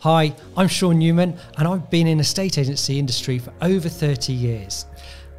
Hi, I'm Sean Newman, and I've been in the estate agency industry for over 30 years.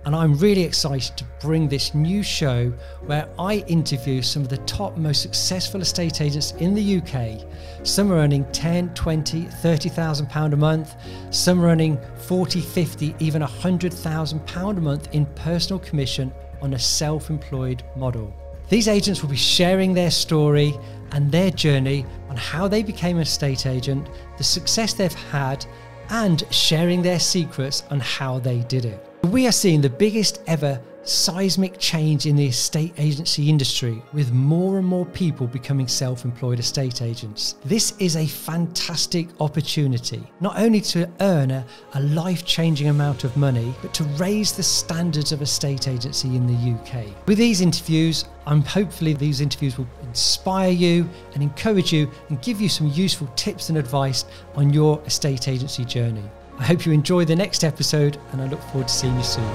And I'm really excited to bring this new show where I interview some of the top, most successful estate agents in the UK. Some are earning 10, 20, 30,000 pound a month. Some are earning 40, 50, even 100,000 pound a month in personal commission on a self-employed model. These agents will be sharing their story and their journey on how they became an estate agent, the success they've had, and sharing their secrets on how they did it. We are seeing the biggest ever seismic change in the estate agency industry with more and more people becoming self employed estate agents. This is a fantastic opportunity, not only to earn a, a life changing amount of money, but to raise the standards of estate agency in the UK. With these interviews, I'm hopefully these interviews will inspire you and encourage you and give you some useful tips and advice on your estate agency journey. I hope you enjoy the next episode and I look forward to seeing you soon.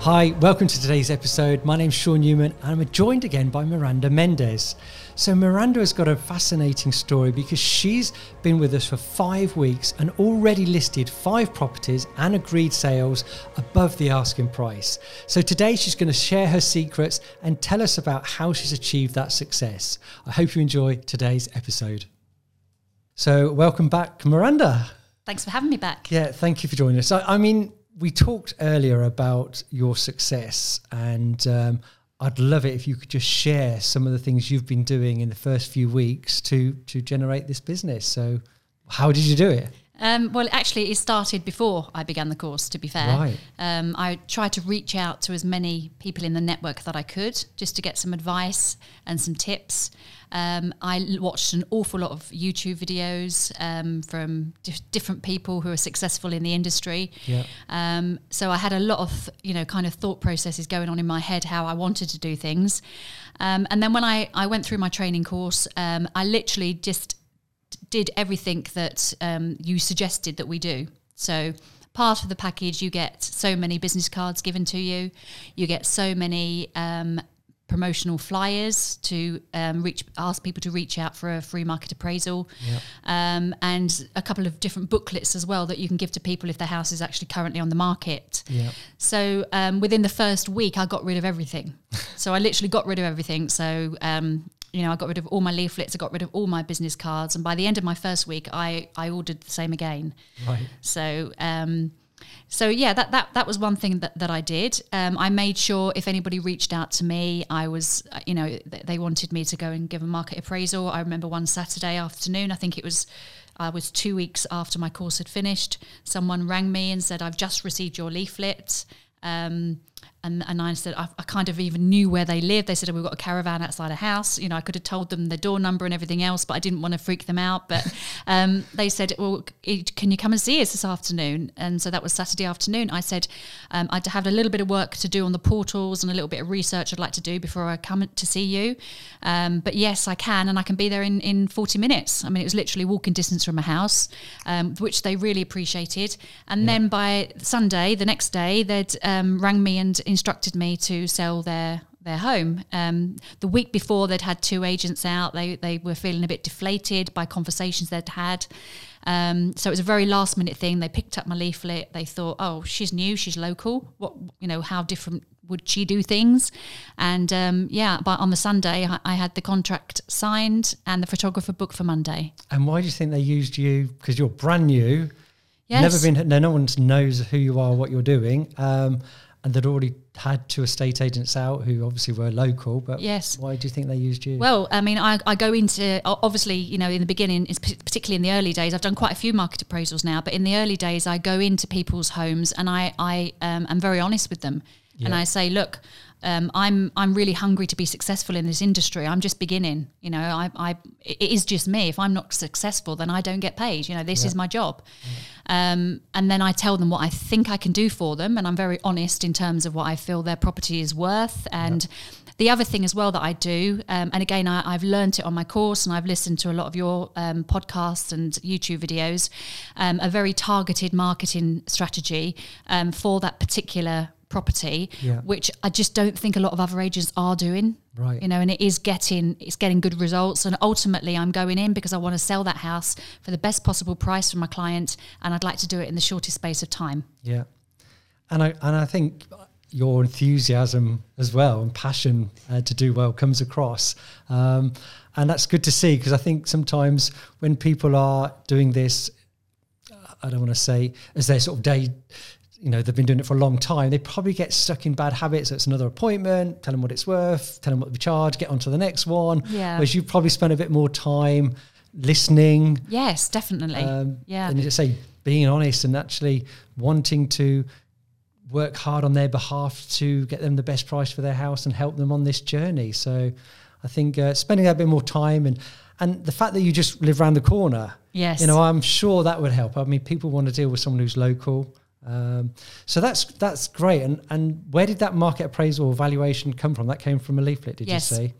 Hi, welcome to today's episode. My name's Sean Newman and I'm joined again by Miranda Mendez. So, Miranda has got a fascinating story because she's been with us for five weeks and already listed five properties and agreed sales above the asking price. So, today she's going to share her secrets and tell us about how she's achieved that success. I hope you enjoy today's episode. So, welcome back, Miranda. Thanks for having me back. Yeah, thank you for joining us. I, I mean, we talked earlier about your success, and um, I'd love it if you could just share some of the things you've been doing in the first few weeks to to generate this business. So, how did you do it? Um, well, actually, it started before I began the course. To be fair, Right. um, I tried to reach out to as many people in the network that I could, just to get some advice and some tips. Um, I watched an awful lot of YouTube videos um, from dif- different people who are successful in the industry. Yeah. Um, so I had a lot of you know kind of thought processes going on in my head how I wanted to do things, um, and then when I I went through my training course, um, I literally just did everything that um, you suggested that we do. So part of the package, you get so many business cards given to you, you get so many. Um, promotional flyers to um, reach ask people to reach out for a free market appraisal um, and a couple of different booklets as well that you can give to people if their house is actually currently on the market Yeah. so um, within the first week, I got rid of everything. so I literally got rid of everything. So um, you know, I got rid of all my leaflets. I got rid of all my business cards. And by the end of my first week, I I ordered the same again. Right. So. So yeah, that, that that was one thing that, that I did. Um, I made sure if anybody reached out to me, I was, uh, you know, th- they wanted me to go and give a market appraisal. I remember one Saturday afternoon, I think it was, I was two weeks after my course had finished. Someone rang me and said, "I've just received your leaflet." Um, and, and I said, I, I kind of even knew where they lived. They said, oh, we've got a caravan outside a house. You know, I could have told them the door number and everything else, but I didn't want to freak them out. But um, they said, well, can you come and see us this afternoon? And so that was Saturday afternoon. I said, um, I'd have a little bit of work to do on the portals and a little bit of research I'd like to do before I come to see you. Um, but yes, I can, and I can be there in, in 40 minutes. I mean, it was literally walking distance from my house, um, which they really appreciated. And then by Sunday, the next day, they'd um, rang me and instructed me to sell their their home. Um, the week before, they'd had two agents out. They they were feeling a bit deflated by conversations they'd had. Um, so it was a very last minute thing. They picked up my leaflet. They thought, oh, she's new, she's local. What you know, how different would she do things? And um, yeah, but on the Sunday, I, I had the contract signed and the photographer booked for Monday. And why do you think they used you? Because you're brand new. Yes. Never been. No, no one knows who you are, what you're doing. Um, and they'd already had two estate agents out who obviously were local. But Yes. why do you think they used you? Well, I mean, I, I go into obviously, you know, in the beginning, particularly in the early days. I've done quite a few market appraisals now, but in the early days, I go into people's homes and I I um, am very honest with them, and I say, look. Um, I'm I'm really hungry to be successful in this industry. I'm just beginning. You know, I, I it is just me. If I'm not successful, then I don't get paid. You know, this is my job. Um, and then I tell them what I think I can do for them, and I'm very honest in terms of what I feel their property is worth. And the other thing as well that I do, um, and again, I, I've learned it on my course, and I've listened to a lot of your um, podcasts and YouTube videos, um, a very targeted marketing strategy um, for that particular property, Yeah. which I just don't think a lot of other agents are doing. Right. You know, and it is getting it's getting good results. And ultimately, I'm going in because I want to sell that house for the best possible price for my client, and I'd like to do it in the shortest space of time. Yeah, and I and I think your enthusiasm as well and passion uh, to do well comes across, um, and that's good to see because I think sometimes when people are doing this, I don't want to say as their sort of day. You know, they've been doing it for a long time. They probably get stuck in bad habits. It's another appointment, tell them what it's worth, tell them what we charge, get on to the next one. Yeah. Whereas you probably spend a bit more time listening, Yes, definitely. um, yeah. And you just say being honest and actually wanting to work hard on their behalf to get them the best price for their house and help them on this journey. So I think uh, spending a bit more time and and the fact that you just live around the corner, Yes. you know, I'm sure that would help. I mean, people want to deal with someone who's local. Um, so that's that's great. And and where did that market appraisal valuation come from? That came from a leaflet, did Yes. you say?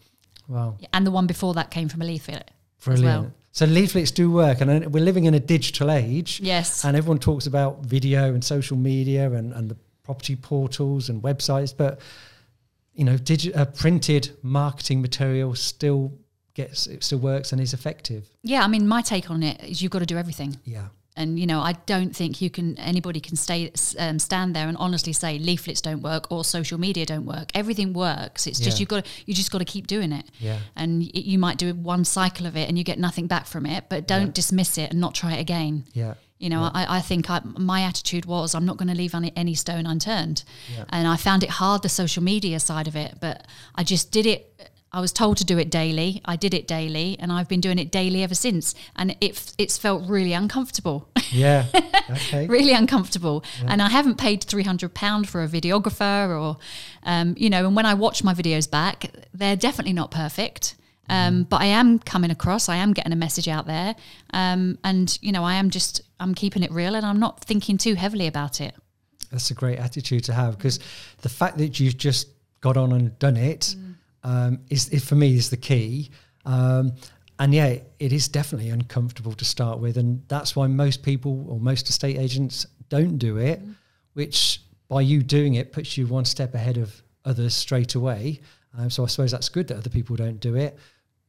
Wow. and the one before that came from a leaflet. Brilliant. well. So leaflets do work, and we're living in a digital age. Yes. And everyone talks about video and social media and, and the property portals and websites, but you know, digi- uh, printed marketing material still gets it still works and is effective. Yeah, I mean, my take on it is you've got to do everything. Yeah. And you know, I don't think you can anybody can stay um, stand there and honestly say leaflets don't work or social media don't work. Everything works. It's just you've got you just got to keep doing it. Yeah. And y- you might do one cycle of it and you get nothing back from it, but don't dismiss it and not try it again. Yeah. You know, I, I think I, my attitude was I'm not going to leave any, any stone unturned. Yeah. And I found it hard, the social media side of it, but I just did it. I was told to do it daily. I did it daily, and I've been doing it daily ever since. And it, it's felt really uncomfortable, Yeah. Okay. really uncomfortable. And I haven't paid £300 for a videographer or, um, you know, and when I watch my videos back, they're definitely not perfect. Um, but I am coming across. I am getting a message out there, um, and you know, I am just I'm keeping it real, and I'm not thinking too heavily about it. That's a great attitude to have because the fact that you've just got on and done it um, is, is for me is the key. Um, and yeah, it is definitely uncomfortable to start with, and that's why most people or most estate agents don't do it. Which by you doing it puts you one step ahead of others straight away. Um, so I suppose that's good that other people don't do it.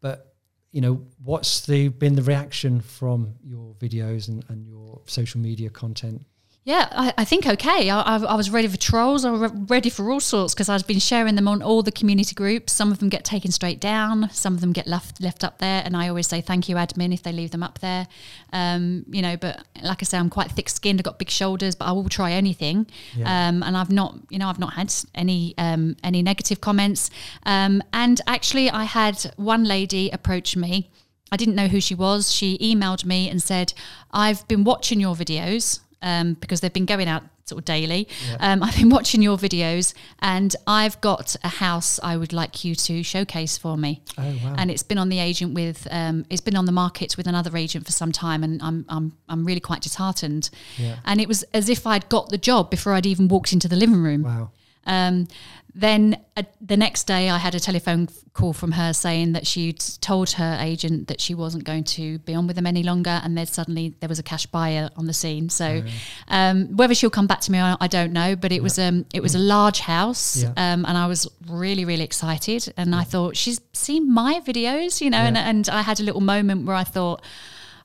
But you know, what's the been the reaction from your videos and, and your social media content? Yeah, I, I think okay. I, I, I was ready for trolls. I was ready for all sorts because I've been sharing them on all the community groups. Some of them get taken straight down. Some of them get left left up there, and I always say thank you, admin, if they leave them up there. Um, you know, but like I say, I'm quite thick skinned. I've got big shoulders, but I will try anything. Yeah. Um, and I've not, you know, I've not had any um, any negative comments. Um, and actually, I had one lady approach me. I didn't know who she was. She emailed me and said, "I've been watching your videos." Um, because they've been going out sort of daily. Um, I've been watching your videos, and I've got a house I would like you to showcase for me. Oh wow! And it's been on the agent with, um, it's been on the market with another agent for some time, and I'm I'm I'm really quite disheartened. Yeah. And it was as if I'd got the job before I'd even walked into the living room. wow. Um, then uh, the next day, I had a telephone call from her saying that she'd told her agent that she wasn't going to be on with them any longer, and then suddenly there was a cash buyer on the scene. So, um, whether she'll come back to me, I, I don't know. But it was um, it was a large house, Yeah. um, and I was really really excited. And I thought she's seen my videos, you know, and, and I had a little moment where I thought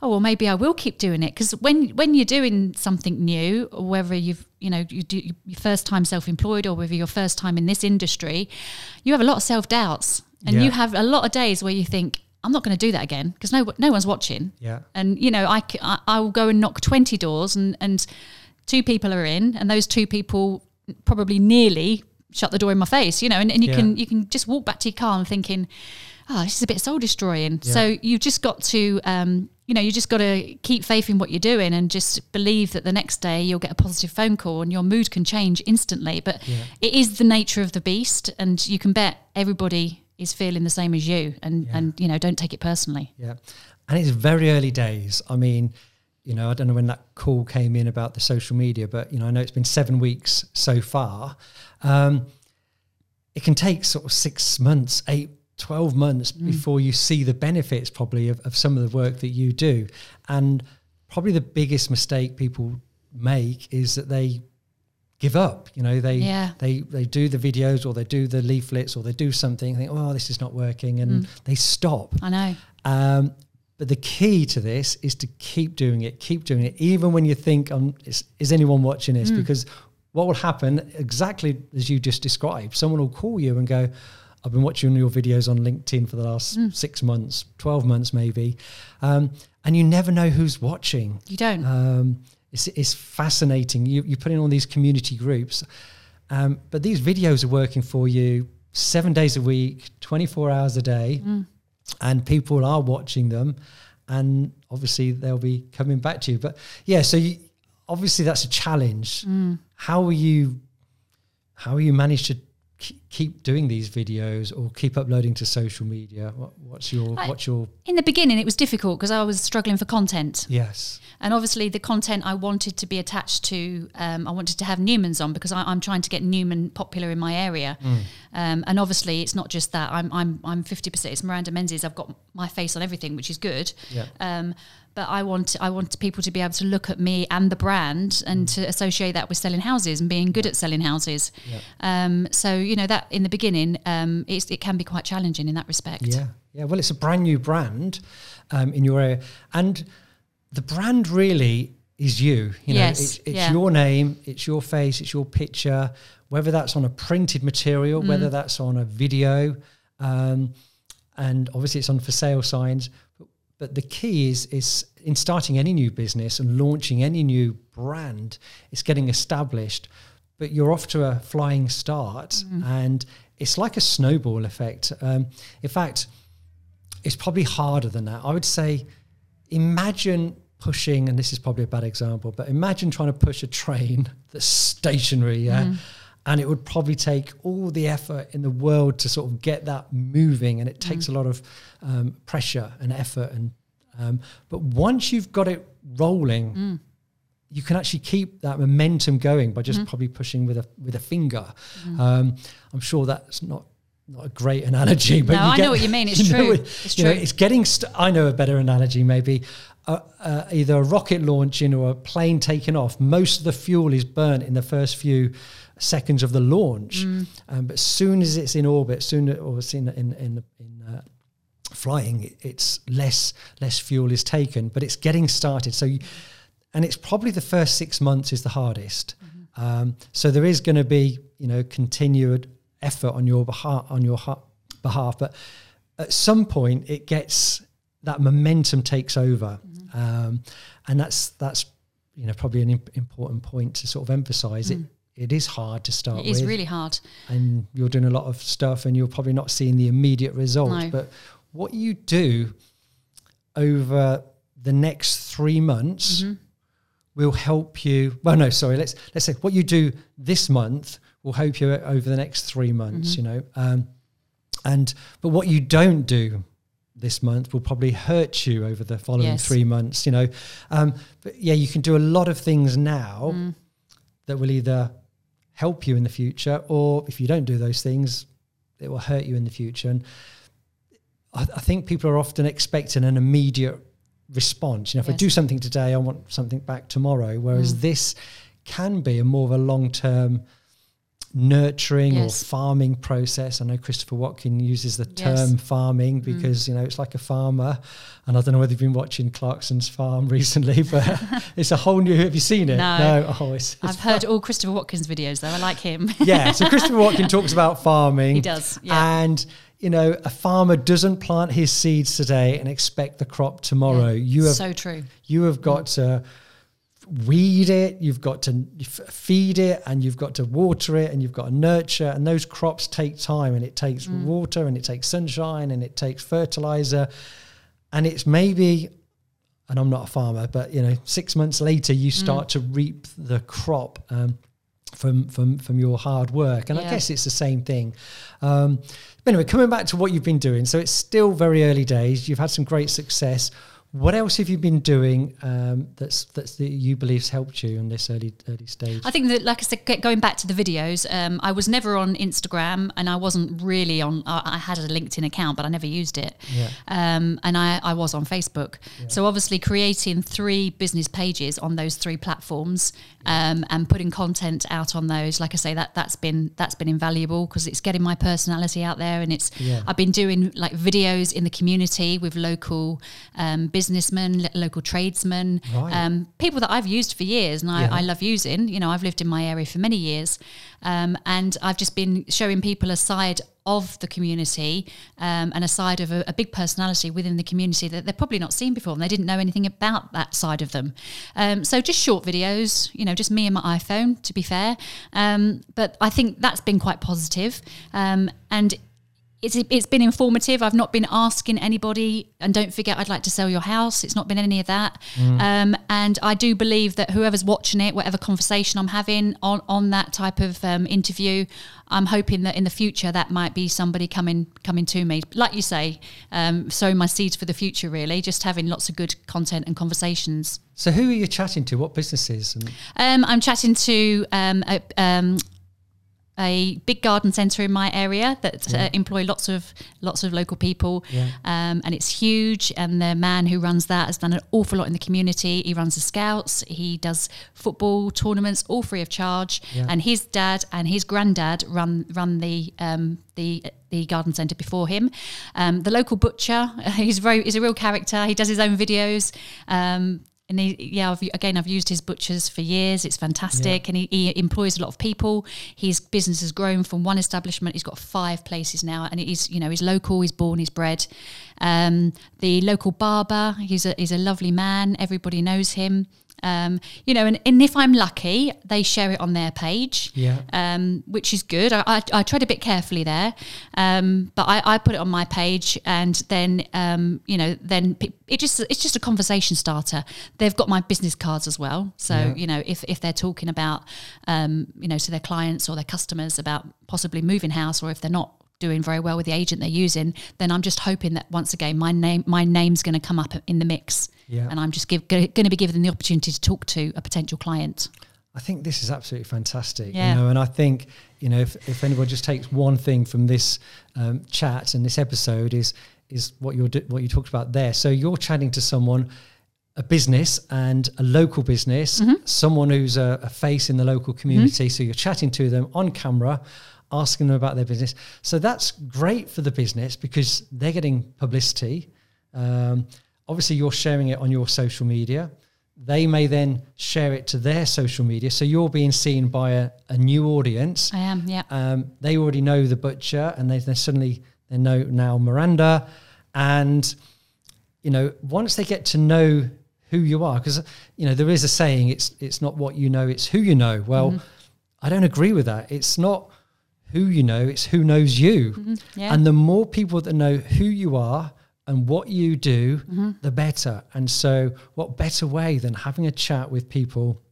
oh well maybe I will keep doing it because when when you're doing something new whether you've you know you do your first time self-employed or whether your first time in this industry you have a lot of self-doubts and Yeah. you have a lot of days where you think I'm not going to do that again because no no one's watching Yeah. and you know I I will go and knock 20 doors and and two people are in and those two people probably nearly shut the door in my face you know and, and you Yeah. can you can just walk back to your car and thinking oh this is a bit soul destroying so you've just got to um you know you just got to keep faith in what you're doing and just believe that the next day you'll get a positive phone call and your mood can change instantly but Yeah. it is the nature of the beast and you can bet everybody is feeling the same as you and and you know don't take it personally Yeah. And it's very early days. I mean, you know, I don't know when that call came in about the social media, but, you know, I know it's been seven weeks so far. Um, it can take sort of six months, eight, 12 months before you see the benefits probably of, of some of the work that you do. And probably the biggest mistake people make is that they give up. You know, they Yeah. they they do the videos or they do the leaflets or they do something. Think, oh, this is not working, and they stop. I know. Um, but the key to this is to keep doing it, keep doing it, even when you think, um, is, is anyone watching this? Because what will happen, exactly as you just described, someone will call you and go, I've been watching your videos on LinkedIn for the last six months, 12 months maybe. Um, and you never know who's watching. You don't. Um, it's, it's fascinating. You, you put in all these community groups, um, but these videos are working for you seven days a week, 24 hours a day, and people are watching them. And obviously, they'll be coming back to you. But yeah, so you, obviously, that's a challenge. How are you? How are you managed to keep doing these videos or keep uploading to social media? What, what's your I- what's your In the beginning, it was difficult because I was struggling for content. yes? And obviously, the content I wanted to be attached to, um, I wanted to have Newman's on because I, I'm trying to get Newman popular in my area. Mm. Um, and obviously, it's not just that. I'm I'm I'm 50%. It's Miranda Menzies. I've got my face on everything, which is good. Yeah. Um, but I want I want people to be able to look at me and the brand and Mm. to associate that with selling houses and being good at selling houses. Um, so you know that in the beginning, um, it's, it can be quite challenging in that respect. Yeah, yeah. Well, it's a brand new brand um, in your area, and the brand really is you. You know, Yes, it's, it's yeah. your name, it's your face, it's your picture. Whether that's on a printed material, Mm. whether that's on a video, um, and obviously it's on for sale signs. But, the key is is in starting any new business and launching any new brand, it's getting established. But you're off to a flying start, Mm. and it's like a snowball effect. Um, in fact, it's probably harder than that. I would say, imagine pushing, and this is probably a bad example, but imagine trying to push a train that's stationary, yeah. And it would probably take all the effort in the world to sort of get that moving, and it takes a lot of um, pressure and effort. And um, but once you've got it rolling, you can actually keep that momentum going by just Mm-hmm. probably pushing with a with a finger. Um, I'm sure that's not not a great analogy, but No, you I know what you mean. It's know true. it- It's you know, true. it's getting. St- I know a better analogy, maybe. Uh, uh, either a rocket launching or a plane taking off. Most of the fuel is burnt in the first few seconds of the launch, Mm. um, but as soon as it's in orbit, soon or it's in in in, in uh, flying, it's less less fuel is taken, but it's getting started. So, you, and it's probably the first six months is the hardest. Um, so there is going to be you know continued effort on your behalf on your ha- behalf, but at some point it gets that momentum takes over, um, and that's that's you know probably an imp- important point to sort of emphasize. It it is hard to start It is with really hard. and you're doing a lot of stuff and you're probably not seeing the immediate results No. but what you do over the next three months Mm-hmm. will help you well no sorry let's let's say what you do this month will help you over the next three months Mm-hmm. you know um, and but what you don't do this month will probably hurt you over the following Yes. three months you know um, but yeah you can do a lot of things now Mm. that will either help you in the future or if you don't do those things it will hurt you in the future. And i, I think people are often expecting an immediate response. You know if i do something today i want something back tomorrow. Whereas Mm. this can be a more of a long-term nurturing Yes. or farming process i know christopher watkin uses the Yes. term farming mm. because you know it's like a farmer and i don't know whether you've been watching clarkson's farm recently but it's a whole new have you seen it No. oh it's, it's I've heard all Christopher Watkins videos though. I like him. yeah. So Christopher Watkin talks about farming. He does, yeah. And you know, a farmer doesn't plant his seeds today and expect the crop tomorrow. You have so true. you have mm. got to weed it, you've got to feed it, and you've got to water it, and you've got to nurture. And those crops take time, and it takes Mm. water, and it takes sunshine, and it takes fertilizer, and it's maybe. And I'm not a farmer, but you know, six months later, you Mm. start to reap the crop um, from from from your hard work. And I guess it's the same thing. Um, anyway, coming back to what you've been doing, so it's still very early days. You've had some great success. What else have you been doing um, that's that's that you believe's helped you in this early early stage? I think that, like I said, going back to the videos, um, I was never on Instagram, and I wasn't really on. I, I had a LinkedIn account, but I never used it. Yeah. Um, and I, I was on Facebook. So obviously, creating three business pages on those three platforms um, and putting content out on those, like I say, that that's been that's been invaluable because it's getting my personality out there, and it's Yeah. I've been doing like videos in the community with local um, businessmen, local tradesmen, Right. um, people that I've used for years and I, Yeah. I love using. You know, I've lived in my area for many years, um, and I've just been showing people a side of the community um, and a side of a, a big personality within the community that they're probably not seen before and they didn't know anything about that side of them. Um, so just short videos, you know, just me and my iPhone, to be fair. Um, but I think that's been quite positive. Um, and it's it's been informative. I've not been asking anybody, and don't forget, I'd like to sell your house. It's not been any of that. Um, and I do believe that whoever's watching it, whatever conversation I'm having on on that type of um, interview, I'm hoping that in the future that might be somebody coming coming to me, like you say, um, sowing my seeds for the future. Really, just having lots of good content and conversations. so who are you chatting to? What businesses? And Um, I'm chatting to um, a, um, a big garden centre in my area that uh, employ lots of lots of local people, Yeah. um, and it's huge. And the man who runs that has done an awful lot in the community. He runs the scouts. He does football tournaments, all free of charge. Yeah. And his dad and his granddad run run the um, the the garden centre before him. Um, the local butcher, he's very he's a real character. He does his own videos. Um, and he, yeah, I've, again, I've used his butchers for years. It's fantastic, and he, he employs a lot of people. His business has grown from one establishment. He's got five places now, and he's you know he's local. He's born. He's bred. Um, the local barber. He's a he's a lovely man. Everybody knows him. Um, you know, and, and if I'm lucky, they share it on their page Yeah. um, which is good. I, I, I tread a bit carefully there, um, but I, I put it on my page, and then um, you know, then it just it's just a conversation starter. They've got my business cards as well, so Yeah. you know, if if they're talking about um, you know to their clients or their customers about possibly moving house, or if they're not doing very well with the agent they're using, then I'm just hoping that once again my name my name's going to come up in the mix, Yeah. and I'm just give, going to be given the opportunity to talk to a potential client. I think this is absolutely fantastic. Yeah. You know, and I think you know if, if anyone just takes one thing from this um, chat and this episode is is what you're what you talked about there. So you're chatting to someone, a business and a local business, Mm-hmm. someone who's a, a face in the local community. So you're chatting to them on camera. Asking them about their business, so that's great for the business because they're getting publicity. Um, obviously, you're sharing it on your social media they may then share it to their social media. So you're being seen by a, a new audience. I am, yeah. Um, they already know the butcher, and they, they suddenly they know now Miranda, and you know once they get to know who you are, because you know there is a saying it's it's not what you know, it's who you know. Well, I don't agree with that. It's not who you know, it's who knows you. Mm-hmm. yeah. And the more people that know who you are and what you do, mm-hmm. the better. And so, what better way than having a chat with people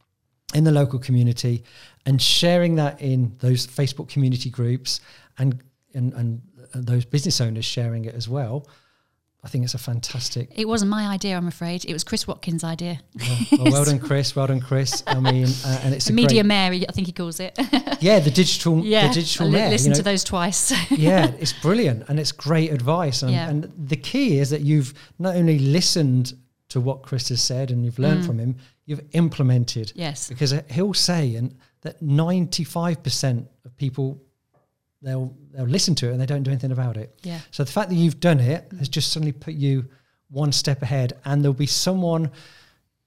in the local community and sharing that in those Facebook community groups and and, and those business owners sharing it as well. I think it's a fantastic. It wasn't my idea, I'm afraid. It was Chris Watkins' idea. Well, well done, Chris. Well done, Chris. I mean, uh, and it's a Media great, Mary, I think he calls it. yeah, the digital, yeah, the digital li- mayor, you know, to those twice. yeah, it's brilliant and it's great advice. And, Yeah. and the key is that you've not only listened to what Chris has said and you've learned from him, you've implemented. Mm. yes. Because he'll say and that 95% of people they'll they'll listen to it and they don't do anything about it. Yeah. So the fact that you've done it has just suddenly put you one step ahead and there'll be someone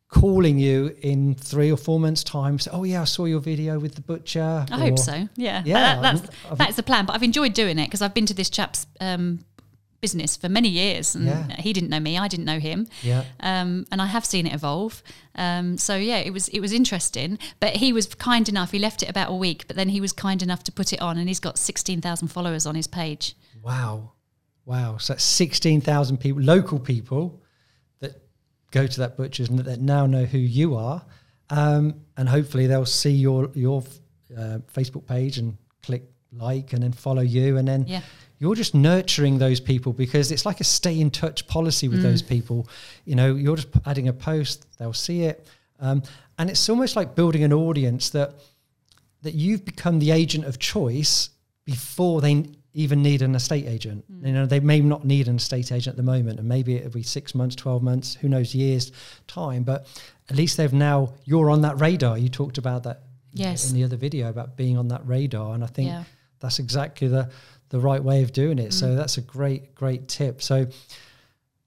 calling you in three or four months time say, oh yeah i saw your video with the butcher I hope so. Yeah. Yeah, That- that's I've- that's the plan. But I've enjoyed doing it because I've been to this chap's um, business for many years, and Yeah. he didn't know me. I didn't know him. yeah Um, and I have seen it evolve. Um, so yeah, it was it was interesting. But he was kind enough. He left it about a week, but then he was kind enough to put it on, and he's got sixteen thousand followers on his page. Wow. Wow. So that's 16,000 people, local people that go to that butcher's and that now know who you are. Um, and hopefully they'll see your, your uh, Facebook page and click like and then follow you. And then Yeah. You're just nurturing those people because it's like a stay in touch policy with mm. those people. You know, you're just adding a post, they'll see it. Um, and it's almost like building an audience that that you've become the agent of choice before they even need an estate agent. Mm. You know, they may not need an estate agent at the moment, and maybe it'll be six months, twelve months, who knows, years time. But at least they've now you're on that radar. You talked about that yes. in the other video about being on that radar, and I think yeah. that's exactly the the right way of doing it. Mm. So that's a great great tip. So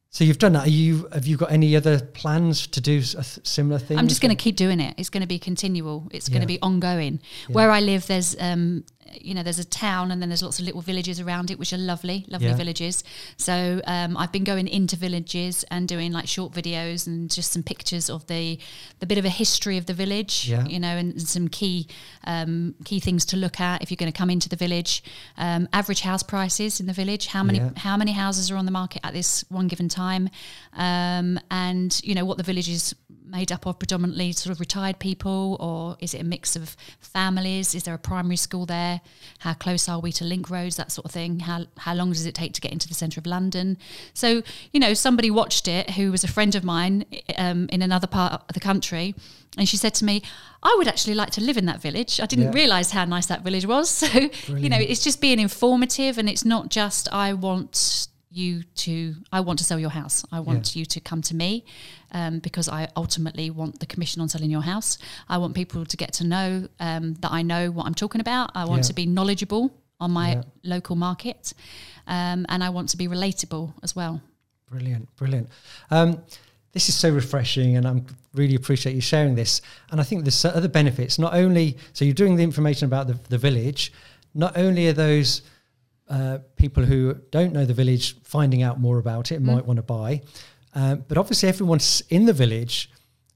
so you've done that. Are you have you got any other plans to do a similar thing? I'm just going to keep doing it. It's going to be continual. It's yeah. going to be ongoing. Yeah. Where I live, there's um, you know, there's a town and then there's lots of little villages around it, which are lovely, lovely yeah. villages. So um, I've been going into villages and doing like short videos and just some pictures of the the bit of a history of the village, yeah. you know, and some key um, key things to look at if you're going to come into the village. Um, average house prices in the village, how many yeah. how many houses are on the market at this one given time, um, and you know what the village is made up of predominantly sort of retired people, or is it a mix of families? Is there a primary school there? How close are we to link roads? That sort of thing. How how long does it take to get into the centre of London? So you know, somebody watched it who was a friend of mine um, in another part of the country, and she said to me, "I would actually like to live in that village. I didn't yeah. realise how nice that village was." So Brilliant. you know, it's just being informative, and it's not just I want you to i want to sell your house. I want yeah. you to come to me um, because i ultimately want the commission on selling your house. I want people to get to know um, that i know what i'm talking about. I want yeah. to be knowledgeable on my yeah. local market um, and i want to be relatable as well. Brilliant brilliant. Um, this is so refreshing and i'm really appreciate you sharing this. And i think there's other benefits. Not only so you're doing the information about the, the village. Not only are those uh, people who don't know the village finding out more about it mm. might want to buy. Uh, but obviously, everyone's in the village.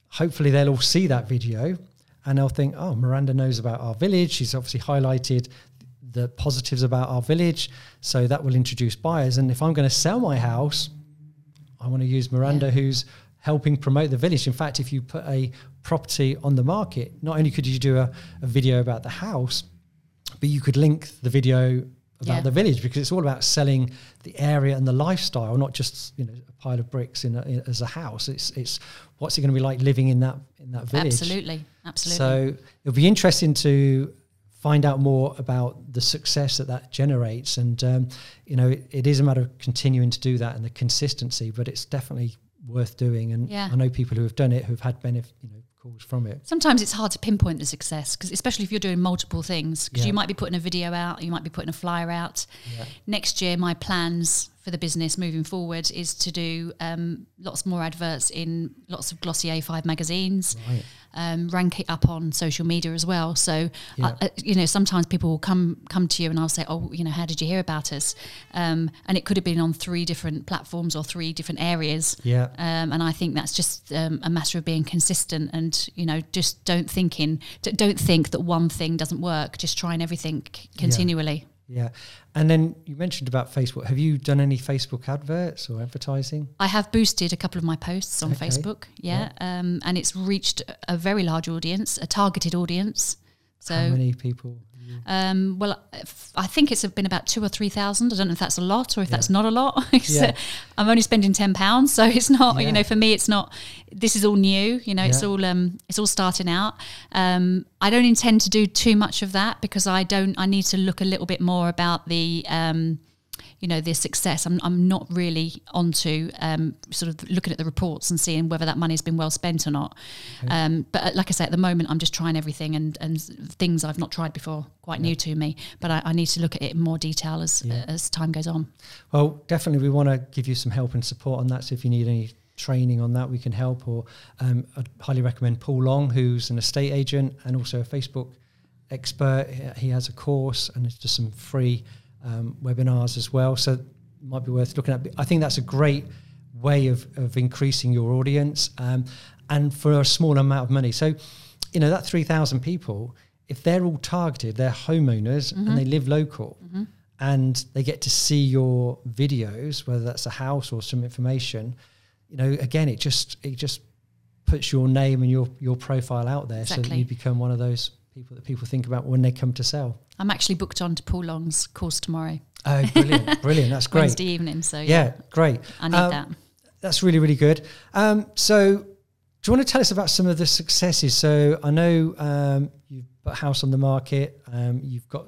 Hopefully, they'll all see that video and they'll think, oh, Miranda knows about our village. She's obviously highlighted the positives about our village. So that will introduce buyers. And if I'm going to sell my house, I want to use Miranda, yeah. who's helping promote the village. In fact, if you put a property on the market, not only could you do a, a video about the house, but you could link the video about yeah. the village because it's all about selling the area and the lifestyle, not just you know a pile of bricks in, a, in as a house. It's it's what's it going to be like living in that in that village. Absolutely, absolutely. So it'll be interesting to find out more about the success that that generates, and um, you know it, it is a matter of continuing to do that and the consistency. But it's definitely worth doing, and yeah. I know people who have done it who've had benefit, you know, calls from it. Sometimes it's hard to pinpoint the success because, especially if you're doing multiple things, because yeah. you might be putting a video out, you might be putting a flyer out. Yeah. Next year, my plans for the business moving forward is to do um, lots more adverts in lots of glossy A5 magazines. Right um, rank it up on social media as well. So, yeah. uh, uh, you know, sometimes people will come come to you and I'll say, "Oh, you know, how did you hear about us?" Um, and it could have been on three different platforms or three different areas. Yeah. Um, and I think that's just um, a matter of being consistent and you know, just don't thinking, don't think that one thing doesn't work. Just trying everything continually. Yeah. Yeah. And then you mentioned about Facebook. Have you done any Facebook adverts or advertising? I have boosted a couple of my posts on okay. Facebook. Yeah. yeah. Um, and it's reached a very large audience, a targeted audience. So how many people? Um, well, I think it's been about two or three thousand. I don't know if that's a lot or if yeah. that's not a lot. yeah. I'm only spending ten pounds, so it's not. Yeah. You know, for me, it's not. This is all new. You know, it's all um, it's all starting out. Um, I don't intend to do too much of that because I don't. I need to look a little bit more about the. Um, you know their success. I'm, I'm not really onto um, sort of looking at the reports and seeing whether that money has been well spent or not. Okay. Um, but uh, like I say, at the moment, I'm just trying everything and, and things I've not tried before, quite yeah. new to me. But I, I, need to look at it in more detail as yeah. as time goes on. Well, definitely, we want to give you some help and support on that. So if you need any training on that, we can help. Or um, I'd highly recommend Paul Long, who's an estate agent and also a Facebook expert. He has a course and it's just some free um, webinars as well. So it might be worth looking at. I think that's a great way of, of increasing your audience um, and for a small amount of money. So, you know, that 3,000 people, if they're all targeted, they're homeowners mm-hmm. and they live local mm-hmm. and they get to see your videos, whether that's a house or some information, you know, again, it just, it just puts your name and your, your profile out there exactly. so that you become one of those people that people think about when they come to sell. I'm actually booked on to Paul Long's course tomorrow. Oh, brilliant, brilliant. That's great. Wednesday evening. So yeah, Yeah, great. I need Um, that. That's really, really good. Um, so, do you want to tell us about some of the successes? So, I know um, you've got a house on the market. Um, you've got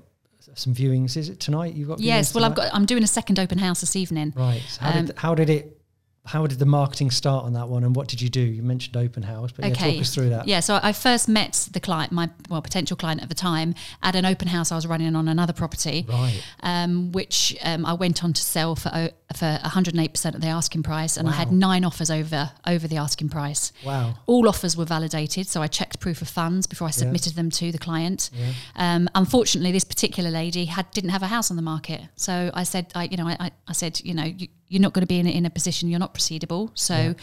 some viewings. Is it tonight? You've got Yes. Well, I've got. I'm doing a second open house this evening. right. So how um, did how did it? How did the marketing start on that one, and what did you do? You mentioned open house, but yeah, talk us through that. Yeah, so I first met the client, my well potential client at the time, at an open house I was running on another property, Right. um, which um, I went on to sell for for 108 percent of the asking price, and I had nine offers over over the asking price. Wow. All offers were validated, so I checked proof of funds before I submitted them to the client. Yeah. Um, unfortunately, this particular lady had didn't have a house on the market, so I said, I, you know, I- I said, you know, you, you're not going to be in, a- in a position you're not proceedable. So,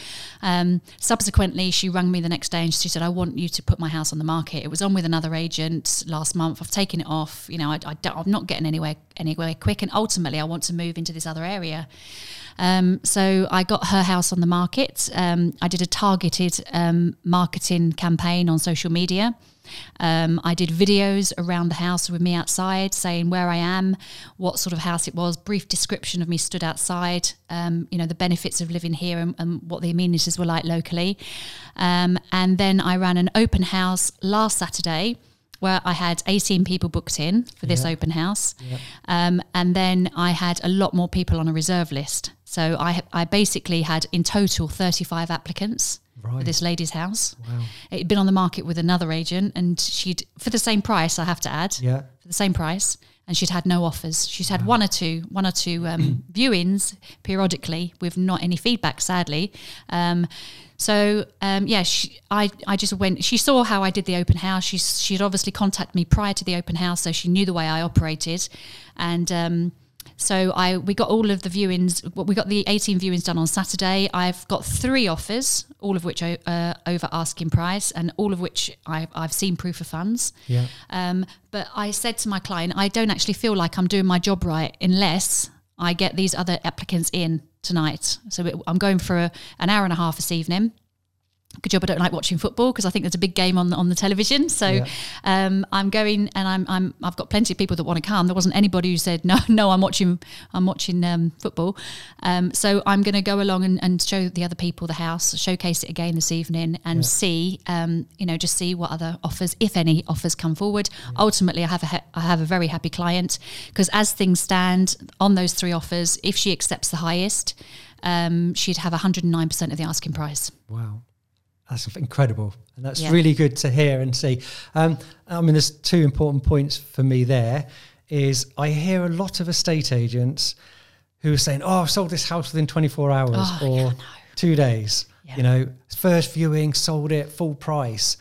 um, subsequently, she rang me the next day and she said, I want you to put my house on the market. It was on with another agent last month. I've taken it off. You know, I, I don't, I'm not getting anywhere anywhere quick, and ultimately, I want to move into this other area. Um, so I got her house on the market. Um, I did a targeted um, marketing campaign on social media. Um, I did videos around the house with me outside, saying where I am, what sort of house it was, brief description of me stood outside, um, you know, the benefits of living here and, and what the amenities were like locally. Um, and then I ran an open house last Saturday where I had 18 people booked in for this Yeah. open house. Um, and then I had a lot more people on a reserve list. So I, I basically had in total 35 applicants Right. this lady's house. Wow. It had been on the market with another agent, and she'd, for the same price, I have to add, Yeah. for the same price, and she'd had no offers. She's had one or two, one or two um, viewings periodically with not any feedback, sadly. Um, so um, yeah, she, I I just went. She saw how I did the open house. She she'd obviously contacted me prior to the open house, so she knew the way I operated, and. So I we got all of the viewings. well, We got the 18 viewings done on Saturday. I've got three offers, all of which are uh, over asking price, and all of which I, I've seen proof of funds. Yeah. Um, but I said to my client, I don't actually feel like I'm doing my job right unless I get these other applicants in tonight. So it, I'm going for a, an hour and a half this evening. Good job I don't like watching football because I think there's a big game on on the television. So Yeah. um, I'm going and I'm I'm I've got plenty of people that want to come. There wasn't anybody who said no no I'm watching I'm watching um, football. Um, so I'm going to go along and, and show the other people the house, showcase it again this evening, and see um, you know just see what other offers, if any offers, come forward. Ultimately, I have a ha- I have a very happy client because as things stand on those three offers, if she accepts the highest, um, she'd have 109% of the asking price. Wow. That's incredible. And that's Yeah. really good to hear and see. Um, I mean, there's two important points for me there is I hear a lot of estate agents who are saying, oh, I've sold this house within 24 hours Oh, or yeah, no. two days. Yeah. You know, first viewing, sold it, full price.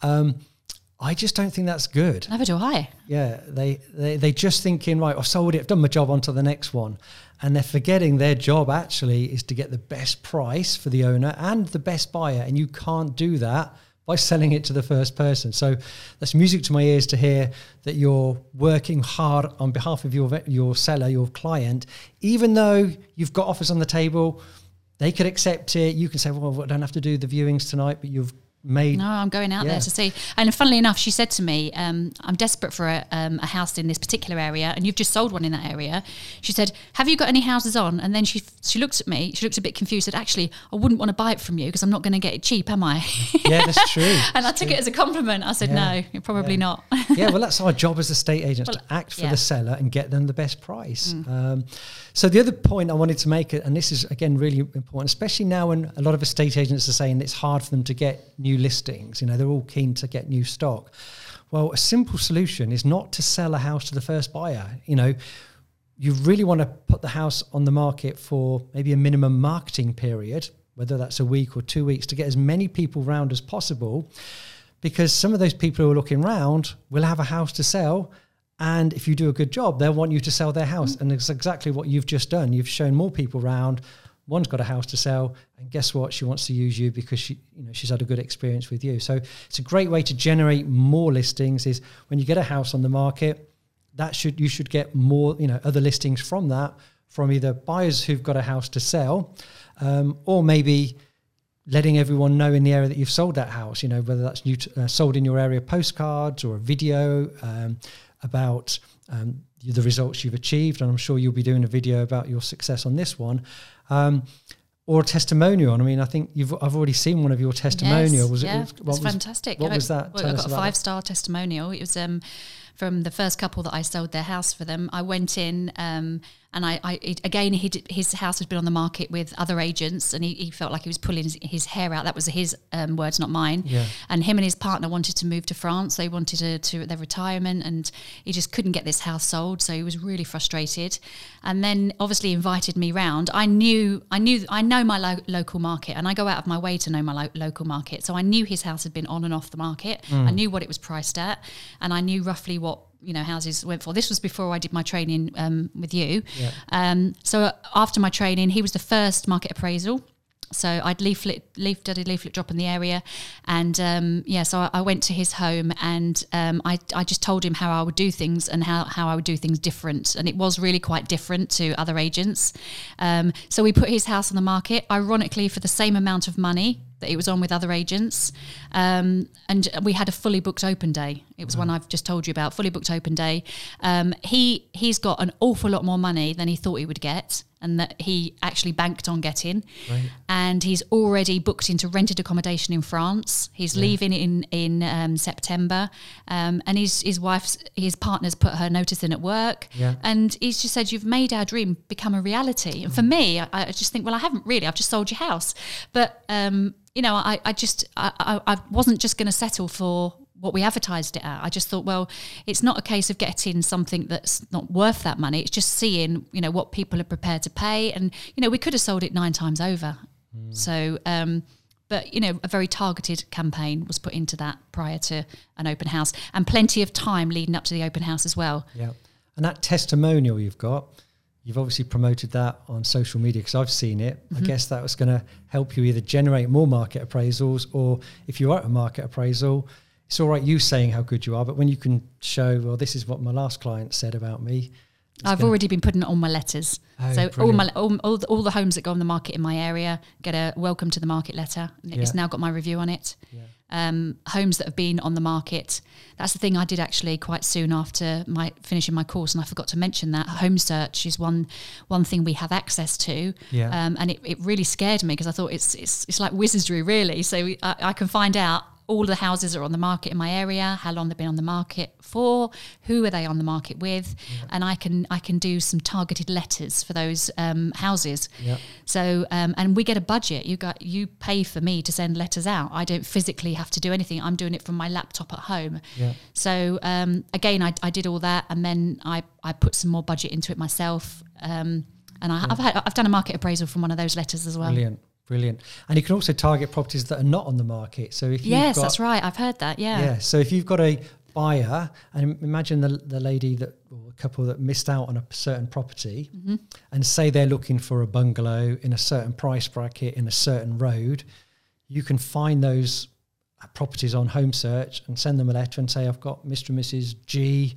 Um, I just don't think that's good. Never do I. Yeah, they, they they just thinking right. I've sold it. I've done my job. On to the next one, and they're forgetting their job actually is to get the best price for the owner and the best buyer, and you can't do that by selling it to the first person. So that's music to my ears to hear that you're working hard on behalf of your your seller, your client, even though you've got offers on the table. They could accept it. You can say, "Well, I don't have to do the viewings tonight," but you've made No, I'm going out Yeah. there to see. And funnily enough, she said to me, um, "I'm desperate for a, um, a house in this particular area, and you've just sold one in that area." She said, "Have you got any houses on?" And then she she looked at me. She looked a bit confused. Said, "Actually, I wouldn't want to buy it from you because I'm not going to get it cheap, am I?" yeah, that's true. and I took it as a compliment. I said, Yeah. "No, probably Yeah. not." yeah, well, that's our job as estate agents Well, to act for. Mm. the seller and get them the best price. Um, so the other point I wanted to make, and this is again really important, especially now when a lot of estate agents are saying it's hard for them to get new listings. You know, they're all keen to get new stock. Well, a simple solution is not to sell a house to the first buyer. You know, you really want to put the house on the market for maybe a minimum marketing period, whether that's a week or two weeks, to get as many people round as possible. Because some of those people who are looking round will have a house to sell. And if you do a good job, they'll want you to sell their house. Mm. And it's exactly what you've just done. You've shown more people round. One's got a house to sell, and guess what? She wants to use you because she, you know, she's had a good experience with you. So it's a great way to generate more listings. Is when you get a house on the market, that should you should get more you know other listings from that from either buyers who've got a house to sell um, or maybe letting everyone know in the area that you've sold that house you know whether that's new to, uh, sold in your area postcards or a video um, about um, the results you've achieved, and I'm sure you'll be doing a video about your success on this one. Um, or a testimonial. I mean, I think you've I've already seen one of your testimonials. Yes, yeah, it, was fantastic. What was that? Well, I got a five star testimonial. It was um, from the first couple that I sold their house for them. I went in. Um, and I, I again, did, his house had been on the market with other agents, and he, he felt like he was pulling his, his hair out. That was his um, words, not mine. Yeah. And him and his partner wanted to move to France. They wanted to, to their retirement, and he just couldn't get this house sold. So he was really frustrated. And then obviously invited me round. I knew, I knew, I know my lo- local market, and I go out of my way to know my lo- local market. So I knew his house had been on and off the market. Mm. I knew what it was priced at, and I knew roughly what you know houses went for. This was before I did my training um, with you. Yeah. Um, so after my training, he was the first market appraisal. So I'd leaflet, leaf, did a leaflet drop in the area, and um, yeah, so I, I, went to his home and um, I, I just told him how I would do things and how, how I would do things different, and it was really quite different to other agents. Um, so we put his house on the market, ironically, for the same amount of money that it was on with other agents. Um, and we had a fully booked open day. It was wow. one I've just told you about, fully booked open day. Um, he he's got an awful lot more money than he thought he would get, and that he actually banked on getting. Right. And he's already booked into rented accommodation in France. He's yeah. leaving in in um, September, um, and his his wife's his partner's put her notice in at work. Yeah. And he's just said, "You've made our dream become a reality." And for me, I, I just think, well, I haven't really. I've just sold your house, but um, you know, I, I just I, I wasn't just going to settle for what we advertised it at. I just thought, well, it's not a case of getting something that's not worth that money. It's just seeing, you know, what people are prepared to pay, and you know, we could have sold it nine times over. Mm. So, um, but you know, a very targeted campaign was put into that prior to an open house, and plenty of time leading up to the open house as well. Yeah, and that testimonial you've got You've obviously promoted that on social media because I've seen it. Mm-hmm. I guess that was going to help you either generate more market appraisals or if you are at a market appraisal, it's all right you saying how good you are, but when you can show, well, this is what my last client said about me. I've already been putting it on my letters. Oh, so brilliant. all my all, all the, all, the, homes that go on the market in my area get a welcome to the market letter. It's yeah. now got my review on it. Yeah um, homes that have been on the market. That's the thing I did actually quite soon after my finishing my course, and I forgot to mention that home search is one one thing we have access to. Yeah. Um, and it, it really scared me because I thought it's it's it's like wizardry really. So I, I can find out all the houses are on the market in my area, how long they've been on the market for, who are they on the market with, yeah. and I can I can do some targeted letters for those um, houses. Yeah. So um, and we get a budget. You got you pay for me to send letters out. I don't physically have to do anything. I'm doing it from my laptop at home. Yeah. So um, again, I, I did all that, and then I I put some more budget into it myself. Um, and I, have had, I've done a market appraisal from one of those letters as well. Brilliant. Brilliant. And you can also target properties that are not on the market. So if yes, got, that's right. I've heard that. Yeah. Yeah. So if you've got a buyer, and imagine the the lady that or a couple that missed out on a certain property, mm-hmm. and say they're looking for a bungalow in a certain price bracket in a certain road, you can find those properties on Home Search and send them a letter and say, "I've got Mr. and Mrs. G.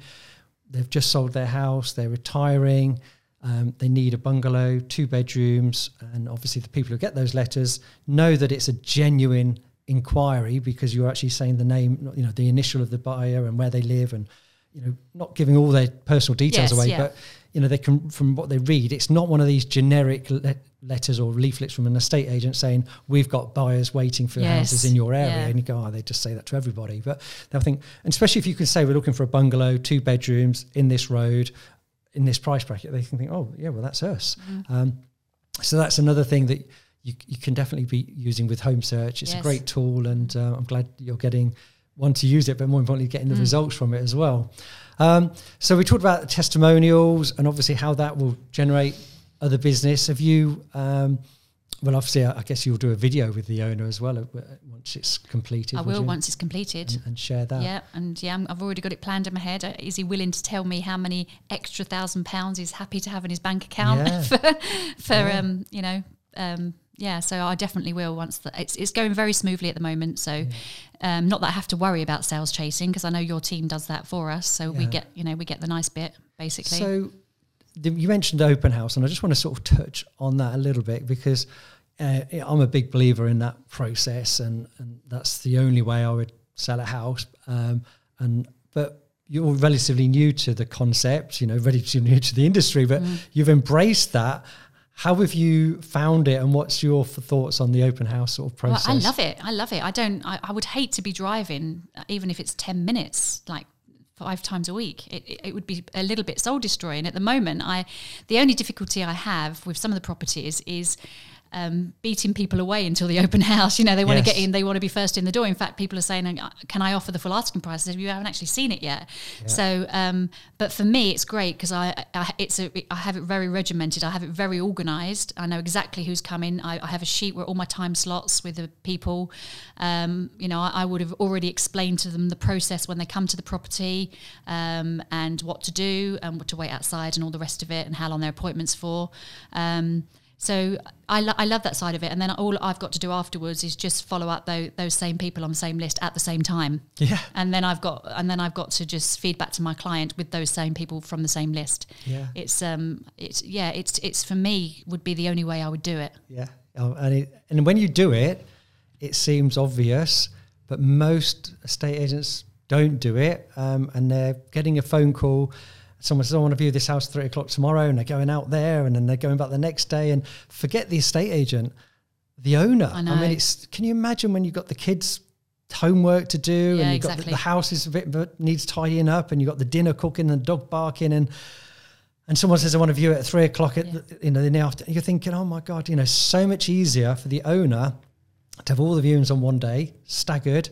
They've just sold their house. They're retiring." Um, they need a bungalow, two bedrooms, and obviously the people who get those letters know that it's a genuine inquiry because you're actually saying the name, you know, the initial of the buyer and where they live, and you know, not giving all their personal details yes, away, yeah. but you know, they can from what they read, it's not one of these generic le- letters or leaflets from an estate agent saying we've got buyers waiting for yes. houses in your area, yeah. and you go, oh, they just say that to everybody, but they'll think, and especially if you can say we're looking for a bungalow, two bedrooms in this road in this price bracket, they can think, oh, yeah, well, that's us. Mm-hmm. Um, so that's another thing that you, you can definitely be using with Home Search. It's yes. a great tool, and uh, I'm glad you're getting one to use it, but more importantly, getting the mm. results from it as well. Um, so we talked about testimonials and obviously how that will generate other business. Have you? Um, well, obviously, I guess you'll do a video with the owner as well uh, once it's completed. I will once it's completed and, and, share that. Yeah, and yeah, i have already got it planned in my head. Uh, is he willing to tell me how many extra thousand pounds he's happy to have in his bank account yeah. for, for yeah. um, you know, um, yeah. So I definitely will once the, it's it's going very smoothly at the moment. So, yeah. um, not that I have to worry about sales chasing because I know your team does that for us. So we get you know we get the nice bit basically. So you mentioned open house, and I just want to sort of touch on that a little bit because uh, I'm a big believer in that process, and, and that's the only way I would sell a house. Um, and but you're relatively new to the concept, you know, relatively new to the industry, but mm. you've embraced that. How have you found it, and what's your thoughts on the open house sort of process? Well, I love it. I love it. I don't. I, I would hate to be driving, uh, even if it's ten minutes, like five times a week. It, it, would be a little bit soul destroying. At the moment, I the only difficulty I have with some of the properties is um, beating people away until the open house. You know, they want to yes. get in, they want to be first in the door. In fact, people are saying, uh, "Can I offer the full asking price?" I said, "You haven't actually seen it yet." Yeah. So, um, but for me, it's great because I, I, it's a, I have it very regimented. I have it very organised. I know exactly who's coming. I, I, have a sheet where all my time slots with the people. Um, you know, I, I, would have already explained to them the process when they come to the property um, and what to do and what to wait outside and all the rest of it and how long their appointments for. Um, so I, lo- I love that side of it. And then all I've got to do afterwards is just follow up those, those same people on the same list at the same time. Yeah. And then I've got and then I've got to just feed back to my client with those same people from the same list. Yeah. It's um it's yeah it's it's for me would be the only way I would do it. Yeah. Oh, and it, and when you do it, it seems obvious, but most estate agents don't do it, um, and they're getting a phone call someone says, I want to view this house three o'clock tomorrow, and they're going out there, and then they're going back the next day, and forget the estate agent, the owner. I, I mean, it's can you imagine when you've got the kids' homework to do, yeah, and you've exactly. got the, the, house is a bit needs tidying up, and you've got the dinner cooking, and the dog barking, and and someone says, I want to view it at three o'clock, at yeah. the, you know, in the afternoon. You're thinking, oh my god, you know, so much easier for the owner to have all the viewings on one day, staggered,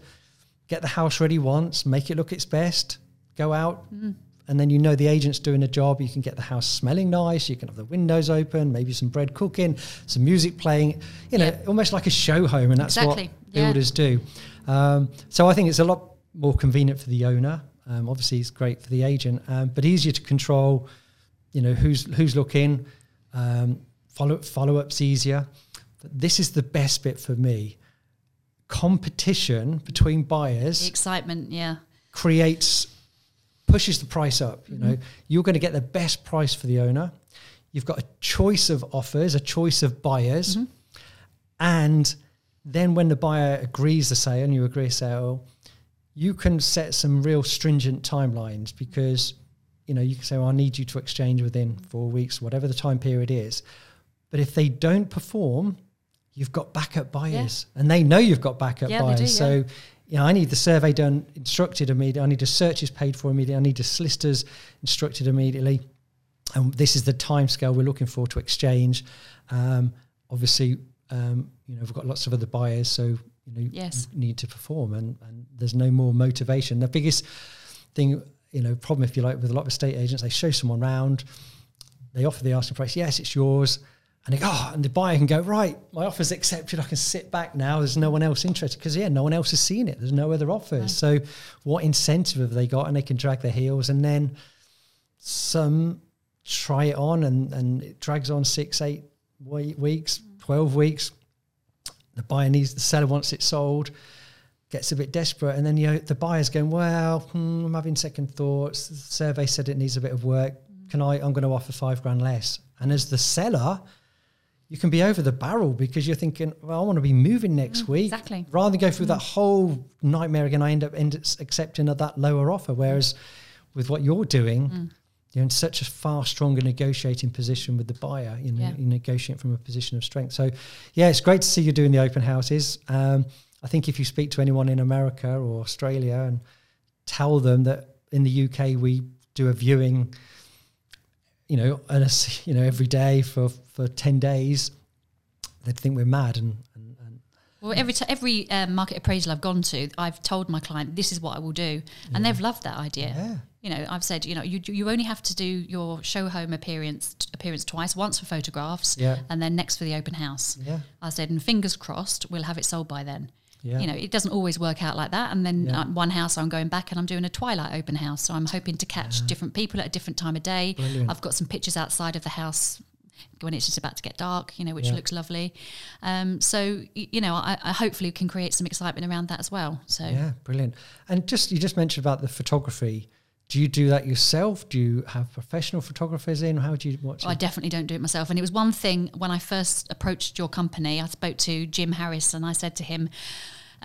get the house ready once, make it look its best, go out, mm and then you know the agent's doing a job. You can get the house smelling nice. You can have the windows open, maybe some bread cooking, some music playing. You know, yeah. almost like a show home, and that's exactly. what builders yeah. do. Um, so I think it's a lot more convenient for the owner. Um, obviously, it's great for the agent, um, but easier to control. You know who's who's looking. Um, follow follow ups easier. But this is the best bit for me. Competition between buyers. The excitement, yeah, creates pushes the price up. You mm-hmm. know, you're going to get the best price for the owner. You've got a choice of offers, a choice of buyers, mm-hmm. and then when the buyer agrees the sale and you agree a sale, you can set some real stringent timelines because you know you can say, "Well, I need you to exchange within four weeks, whatever the time period is." But if they don't perform, you've got backup buyers, yeah. and they know you've got backup yeah, buyers. Do, yeah. So you know, I need the survey done, instructed immediately. I need the searches paid for immediately. I need the solicitors instructed immediately. And this is the time scale we're looking for to exchange. Um, obviously, um, you know, we've got lots of other buyers, so you know, yes. need to perform, and, and there's no more motivation. The biggest thing, you know, problem if you like with a lot of estate agents, they show someone around, they offer the asking price, yes, it's yours and they go, oh, and the buyer can go, right, my offer's accepted. I can sit back now. There's no one else interested because, yeah, no one else has seen it. There's no other offers. So, what incentive have they got? And they can drag their heels. And then some try it on and, and it drags on six, eight weeks, 12 weeks. The buyer needs, the seller wants it sold, gets a bit desperate. And then you know, the buyer's going, well, hmm, I'm having second thoughts. The survey said it needs a bit of work. Can I, I'm going to offer five grand less. And as the seller, you can be over the barrel because you're thinking, well, I want to be moving next mm, week. Exactly. Rather than go through mm. that whole nightmare again, I end up end accepting that lower offer. Whereas with what you're doing, mm. you're in such a far stronger negotiating position with the buyer. You know, yeah. you negotiate from a position of strength. So, yeah, it's great to see you doing the open houses. Um, I think if you speak to anyone in America or Australia and tell them that in the UK we do a viewing you know, and you know, every day for for ten days, they'd think we're mad. And, and, and well, every t- every um, market appraisal I've gone to, I've told my client this is what I will do, and yeah. they've loved that idea. Yeah. You know, I've said, you know, you you only have to do your show home appearance appearance twice, once for photographs, yeah. and then next for the open house. Yeah. I said, and fingers crossed, we'll have it sold by then. Yeah. You know, it doesn't always work out like that. And then yeah. uh, one house, I'm going back and I'm doing a twilight open house. So I'm hoping to catch yeah. different people at a different time of day. Brilliant. I've got some pictures outside of the house when it's just about to get dark, you know, which looks lovely. Um, so you know, I, I, hopefully can create some excitement around that as well. So yeah, brilliant. And just you just mentioned about the photography. Do you do that yourself? Do you have professional photographers in? How do you watch? Well, I definitely don't do it myself. And it was one thing when I first approached your company. I spoke to Jim Harris and I said to him,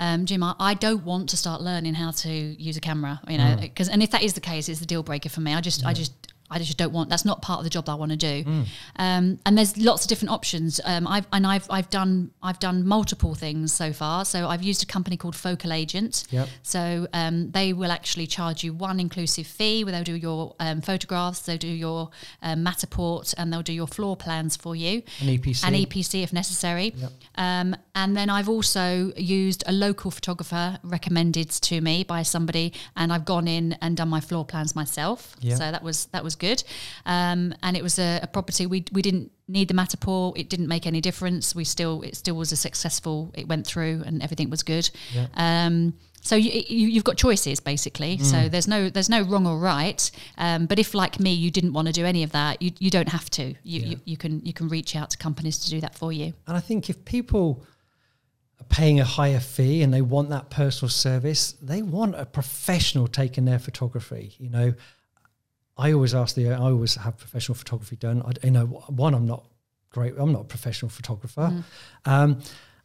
um, Jim, I, I, don't want to start learning how to use a camera, you know, because mm. and if that is the case, it's the deal breaker for me. I just, I just I just don't want. That's not part of the job that I want to do. Mm. Um, and there's lots of different options. Um, I've and I've I've done I've done multiple things so far. So I've used a company called Focal Agent. Yep. So um, they will actually charge you one inclusive fee where they'll do your um, photographs, they'll do your um, Matterport, and they'll do your floor plans for you. An EPC. An EPC if necessary. Yep. Um, and then I've also used a local photographer recommended to me by somebody, and I've gone in and done my floor plans myself. Yep. So that was that was good. Um, and it was a, a, property we we didn't need the Matterport. It didn't make any difference. We still it still was a successful. It went through and everything was good. Yeah. Um, so you, you have got choices basically. Mm. So there's no there's no wrong or right. Um, but if like me you didn't want to do any of that, you, you don't have to. You, yeah. you you can you can reach out to companies to do that for you. And I think if people are paying a higher fee and they want that personal service, they want a professional taking their photography. You know, I always ask the, I always have professional photography done. I, you know, one, I'm not great. I'm not a professional photographer. Mm. Um,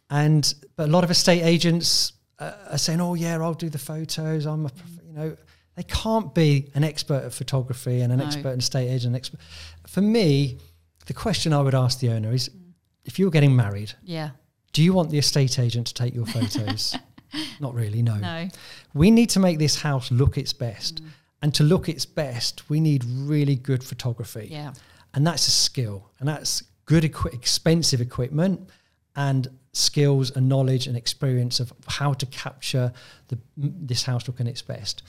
and, but a lot of estate agents uh, are saying, oh yeah, I'll do the photos. I'm a, you know, they can't be an expert at photography and an no. expert in estate agent. Expert. For me, the question I would ask the owner is, mm. if you were getting married, yeah, do you want the estate agent to take your photos? Not really, no. No. We need to make this house look its best. Mm. And to look its best, we need really good photography. Yeah. And that's a skill. And that's good, equi- expensive equipment and skills and knowledge and experience of how to capture the, this house looking its best.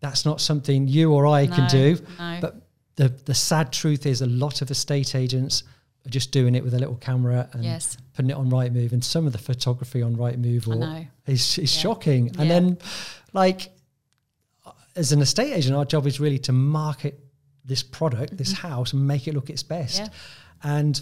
That's not something you or I no, can do. No. But the, the sad truth is a lot of estate agents are just doing it with a little camera and yes. putting it on Rightmove. And some of the photography on Rightmove or is, is yeah. shocking. And yeah. then like as an estate agent, our job is really to market this product, this mm-hmm. house, and make it look its best. Yeah. And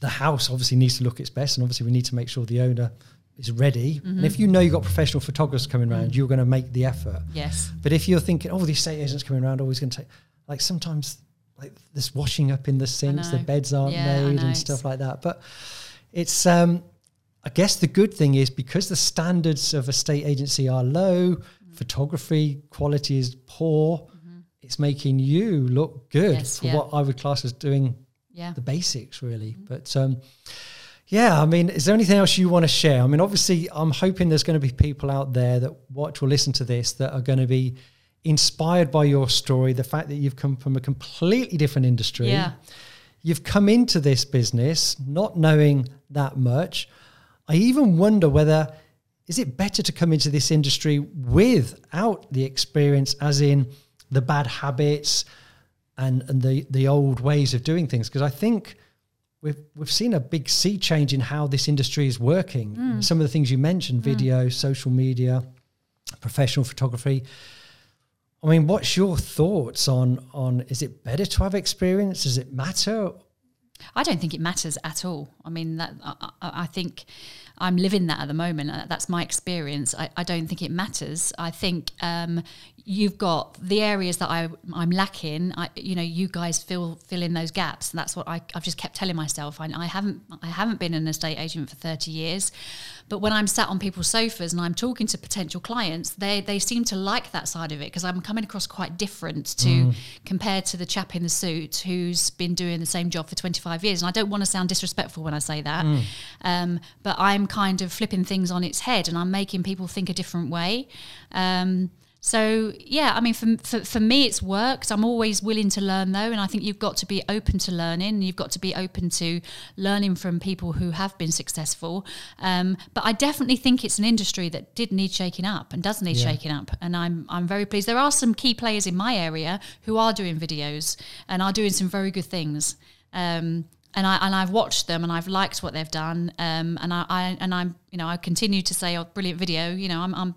the house obviously needs to look its best, and obviously we need to make sure the owner is ready. Mm-hmm. And if you know you've got professional photographers coming around, mm. you're going to make the effort. Yes. But if you're thinking, oh, the estate agent's coming around, always going to take, like sometimes like this washing up in the sinks, the beds aren't yeah, made and stuff like that. But it's, um, I guess the good thing is because the standards of a state agency are low, photography quality is poor, mm-hmm. it's making you look good yes, for yeah. what I would class as doing yeah. the basics, really. Mm-hmm. But um, yeah, I mean, is there anything else you want to share? I mean, obviously, I'm hoping there's going to be people out there that watch or listen to this that are going to be inspired by your story, the fact that you've come from a completely different industry. Yeah. You've come into this business not knowing that much. I even wonder whether is it better to come into this industry without the experience, as in the bad habits and, and the, the old ways of doing things? Because I think we've we've seen a big sea change in how this industry is working. Mm. Some of the things you mentioned, hmm. video, mm. social media, professional photography. I mean, what's your thoughts on on is it better to have experience? Does it matter? I don't think it matters at all. I mean, that I, I think I'm living that at the moment. That's my experience. I, I don't think it matters. I think um, you've got the areas that I, I'm lacking. I, you know, you guys fill fill in those gaps. That's what I, I've just kept telling myself. I, I haven't I haven't been an estate agent for 30 years, but when I'm sat on people's sofas and I'm talking to potential clients, they they seem to like that side of it because I'm coming across quite different to mm. compared to the chap in the suit who's been doing the same job for 25 years. And I don't want to sound disrespectful when I say that, mm. um, but I'm kind of flipping things on its head and I'm making people think a different way. Um, so yeah, I mean, for, for, for me, it's worked. I'm always willing to learn though, and I think you've got to be open to learning. You've got to be open to learning from people who have been successful. Um, but I definitely think it's an industry that did need shaking up and does need yeah. shaking up, and I'm I'm very pleased. There are some key players in my area who are doing videos and are doing some very good things. Um, and I and I've watched them and I've liked what they've done. Um, and I, I and I'm you know I continue to say, oh, brilliant video. You know, I'm I'm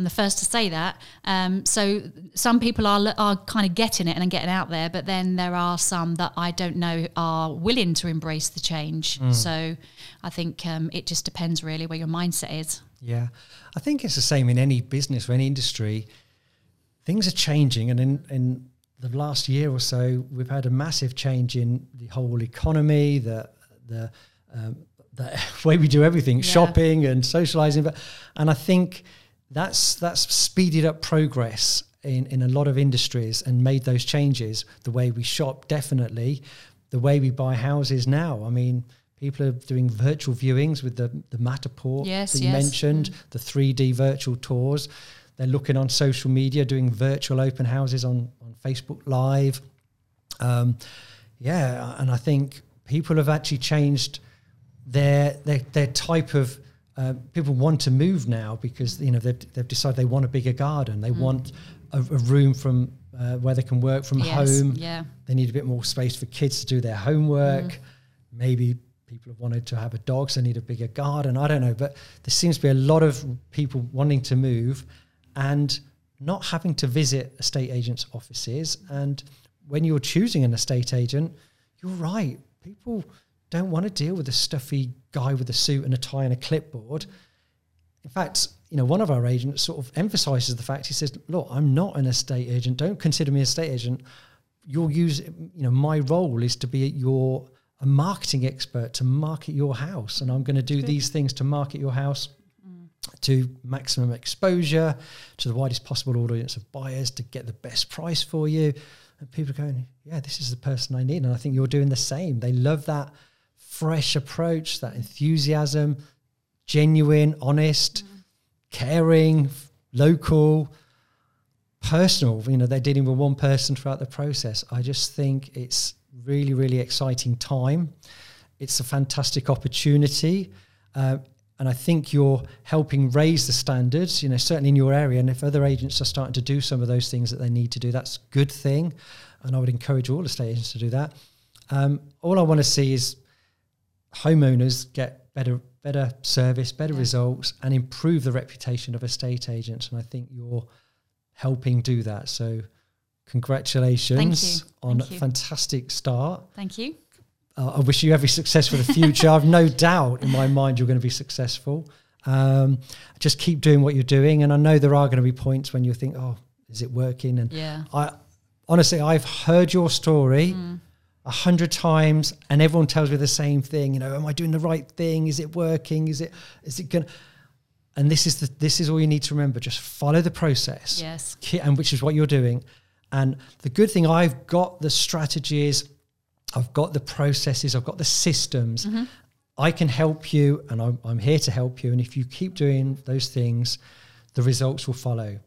I'm the first to say that. Um, so some people are are kind of getting it and getting out there, but then there are some that I don't know are willing to embrace the change. Mm. So I think um, it just depends really where your mindset is. Yeah, I think it's the same in any business or any industry. Things are changing, and in, in the last year or so, we've had a massive change in the whole economy, the the um, the way we do everything, Yeah. shopping and socializing. But and I think that's that's speeded up progress in, in a lot of industries and made those changes. The way we shop, definitely, the way we buy houses now. I mean, people are doing virtual viewings with the the Matterport Yes, that you yes. mentioned, the 3D virtual tours. They're looking on social media, doing virtual open houses on on Facebook Live. Um, yeah, and I think people have actually changed their their, their type of uh, people want to move now because you know they've, they've decided they want a bigger garden. They want a, a room from uh, where they can work from Yes, home. yeah. They need a bit more space for kids to do their homework. Maybe people have wanted to have a dog, so they need a bigger garden. I don't know, but there seems to be a lot of people wanting to move and not having to visit estate agents' offices. And when you're choosing an estate agent, you're right. People don't want to deal with a stuffy guy with a suit and a tie and a clipboard. In fact, you know, one of our agents sort of emphasizes the fact he says, "Look, I'm not an estate agent. Don't consider me a estate agent. You'll use, you know, my role is to be your a marketing expert to market your house, and I'm going to do these things to market your house mm. to maximum exposure to the widest possible audience of buyers to get the best price for you." And people are going, "Yeah, this is the person I need," and I think you're doing the same. They love that fresh approach, that enthusiasm, genuine, honest, caring, local, personal. You know, they're dealing with one person throughout the process. I just think it's really, really exciting time. It's a fantastic opportunity. Uh, and I think you're helping raise the standards, you know, certainly in your area. And if other agents are starting to do some of those things that they need to do, that's a good thing. And I would encourage all estate agents to do that. Um, all I want to see is homeowners get better better service, better results, and improve the reputation of estate agents. And I think you're helping do that. So, congratulations on a fantastic start. Thank you. Uh, I wish you every success for the future. I've no doubt in my mind you're going to be successful. Um, just keep doing what you're doing, and I know there are going to be points when you think, "Oh, is it working?" And Yeah. I honestly, I've heard your story a hundred times, and everyone tells me the same thing. You know, am I doing the right thing? Is it working? Is it is it going? to And this is the this is all you need to remember. Just follow the process. Yes. And which is what you're doing. And the good thing, I've got the strategies, I've got the processes, I've got the systems. Mm-hmm. I can help you, and I'm, I'm here to help you. And if you keep doing those things, the results will follow.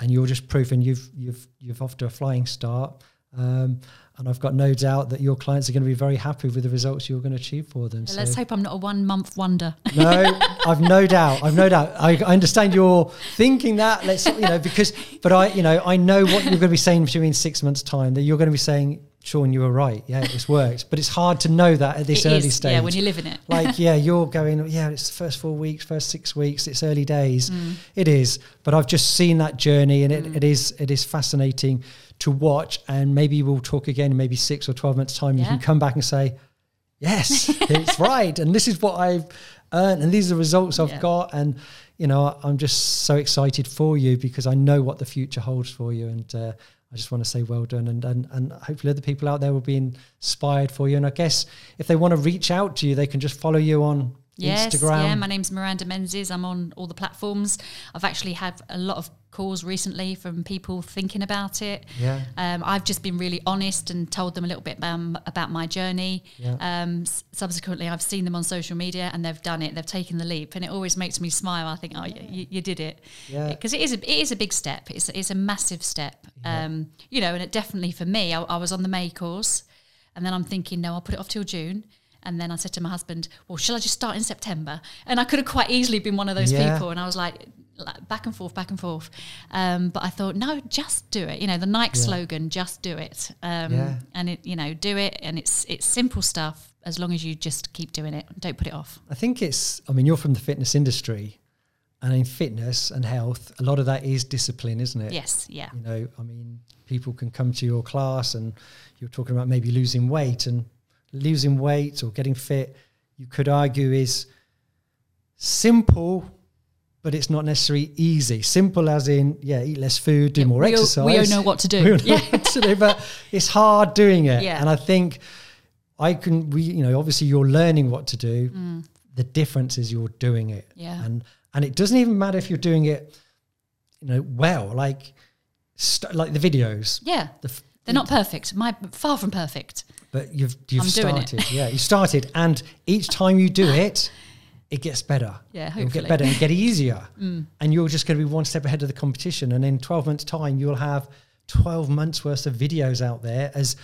And you're just proving you've you've you've off to a flying start. Um, and I've got no doubt that your clients are going to be very happy with the results you're going to achieve for them. So. Let's hope I'm not a one month wonder. No, I've no doubt. I've no doubt. I, I understand you're thinking that. Let's, you know, because, but I, you know, I know what you're going to be saying to me in six months' time. That you're going to be saying, Sean, you were right. Yeah, it's worked. But it's hard to know that at this It early is, stage. Yeah, when you live in it. like, yeah, you're going, yeah, it's the first four weeks, first six weeks. It's early days. Mm. It is. But I've just seen that journey, and it, it is it is fascinating to watch. And maybe we'll talk again in maybe six or twelve months' time. You can come back and say, yes, it's right. And this is what I've earned. And these are the results I've Yeah. got. And, you know, I'm just so excited for you because I know what the future holds for you. And uh, I just want to say well done. And, and, and hopefully other people out there will be inspired for you. And I guess if they want to reach out to you, they can just follow you on Yes, Instagram. yeah. My name's Miranda Menzies. I'm on all the platforms. I've actually had a lot of calls recently from people thinking about it. Yeah. Um, I've just been really honest and told them a little bit um, about my journey. Yeah. Um, subsequently, I've seen them on social media and they've done it. They've taken the leap, and it always makes me smile. I think, oh, you, you, you did it. Yeah. Because it is a it is a big step. It's it's a massive step. Um, you know, and it definitely for me, I, I was on the May course, and then I'm thinking, no, I'll put it off till June. And then I said to my husband, well, shall I just start in September? And I could have quite easily been one of those Yeah. people. And I was like, back and forth, back and forth. Um, but I thought, no, just do it. You know, the Nike Yeah. slogan, just do it. Um, Yeah. And it, you know, do it. And it's it's simple stuff as long as you just keep doing it. Don't put it off. I think it's, I mean, you're from the fitness industry. And in fitness and health, a lot of that is discipline, isn't it? Yes. Yeah. You know, I mean, people can come to your class and you're talking about maybe losing weight and losing weight or getting fit, you could argue is simple, but it's not necessarily easy. Simple as in, yeah, eat less food, do Yeah, more we all- exercise. we all know what to do. All Yeah. to do, but it's hard doing it. Yeah. And I think I can, we, you know, obviously you're learning what to do Mm. the difference is you're doing it. Yeah. And and it doesn't even matter if you're doing it, you know, well. Like, st- like the videos. Yeah. The f- They're not perfect. My far from perfect. but you've you've I'm started. yeah, you started, and each time you do it, it gets better. Yeah, It'll get hopefully. Mm. better and get easier, and you're just going to be one step ahead of the competition. And in 12 months' time, you'll have 12 months worth of videos out there as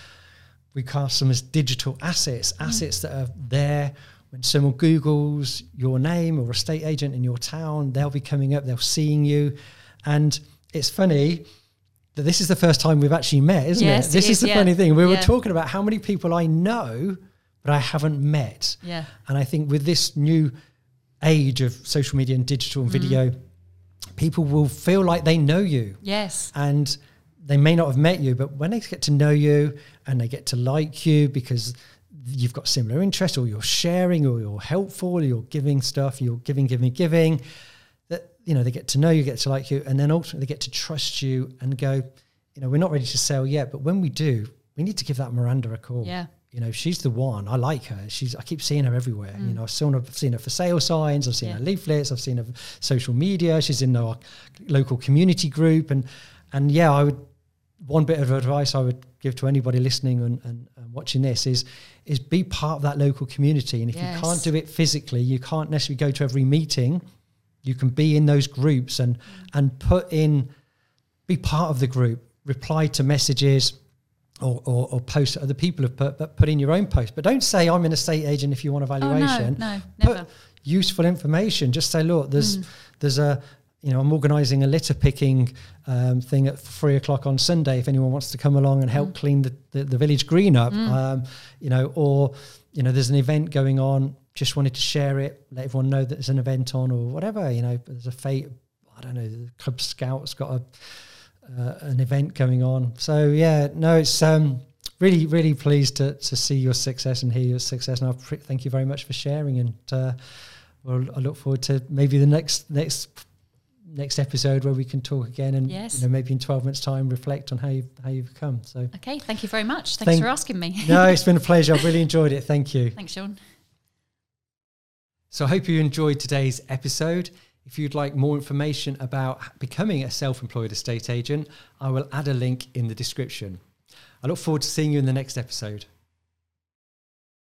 we cast them as digital assets, Mm. assets that are there. When someone Googles your name or a estate agent in your town, they'll be coming up, they'll seeing you. And it's funny that this is the first time we've actually met, isn't Yes, it? it This is, is, the yeah. funny thing. We were talking about how many people I know, but I haven't met. Yeah. And I think with this new age of social media and digital and mm. video, people will feel like they know you Yes. and they may not have met you, but when they get to know you and they get to like you because you've got similar interests or you're sharing or you're helpful or you're giving stuff, you're giving, giving, giving, that, you know, they get to know you, get to like you, and then ultimately they get to trust you and go, you know, we're not ready to sell yet, but when we do, we need to give that Miranda a call. Yeah. You know, she's the one. I like her. She's. I keep seeing her everywhere. You know, I've seen her, I've seen her for sale signs. I've seen Mm. Yeah. her leaflets. I've seen her social media. She's in our local community group, and and yeah, I would. One bit of advice I would give to anybody listening and, and, and watching this is is be part of that local community. And if you can't do it physically, you can't necessarily go to every meeting. You can be in those groups and and put in, be part of the group. Reply to messages, or, or, or posts that other people have put, but put in your own post. But don't say I'm an estate agent if you want a Oh, no, valuation. no, Put never. useful information. Just say, look, there's Mm. there's a you know I'm organising a litter picking um, thing at three o'clock on Sunday. If anyone wants to come along and help Mm. clean the, the, the village green up, um, you know, or you know, there's an event going on. Just wanted to share it, let everyone know that there's an event on, or whatever. You know, there's a fête. I don't know. The Cub Scouts got a uh, an event going on. So yeah, no, it's um, really really pleased to to see your success and hear your success. And I pre- thank you very much for sharing. And uh, well, I look forward to maybe the next next next episode where we can talk again and Yes. you know maybe in 12 months time reflect on how you how you've come so Okay. Thank you very much. Thanks Thank- for asking me. no it's been a pleasure i've really enjoyed it thank you Thanks, Sean. So I hope you enjoyed today's episode. If you'd like more information about becoming a self employed estate agent, I will add a link in the description. I look forward to seeing you in the next episode.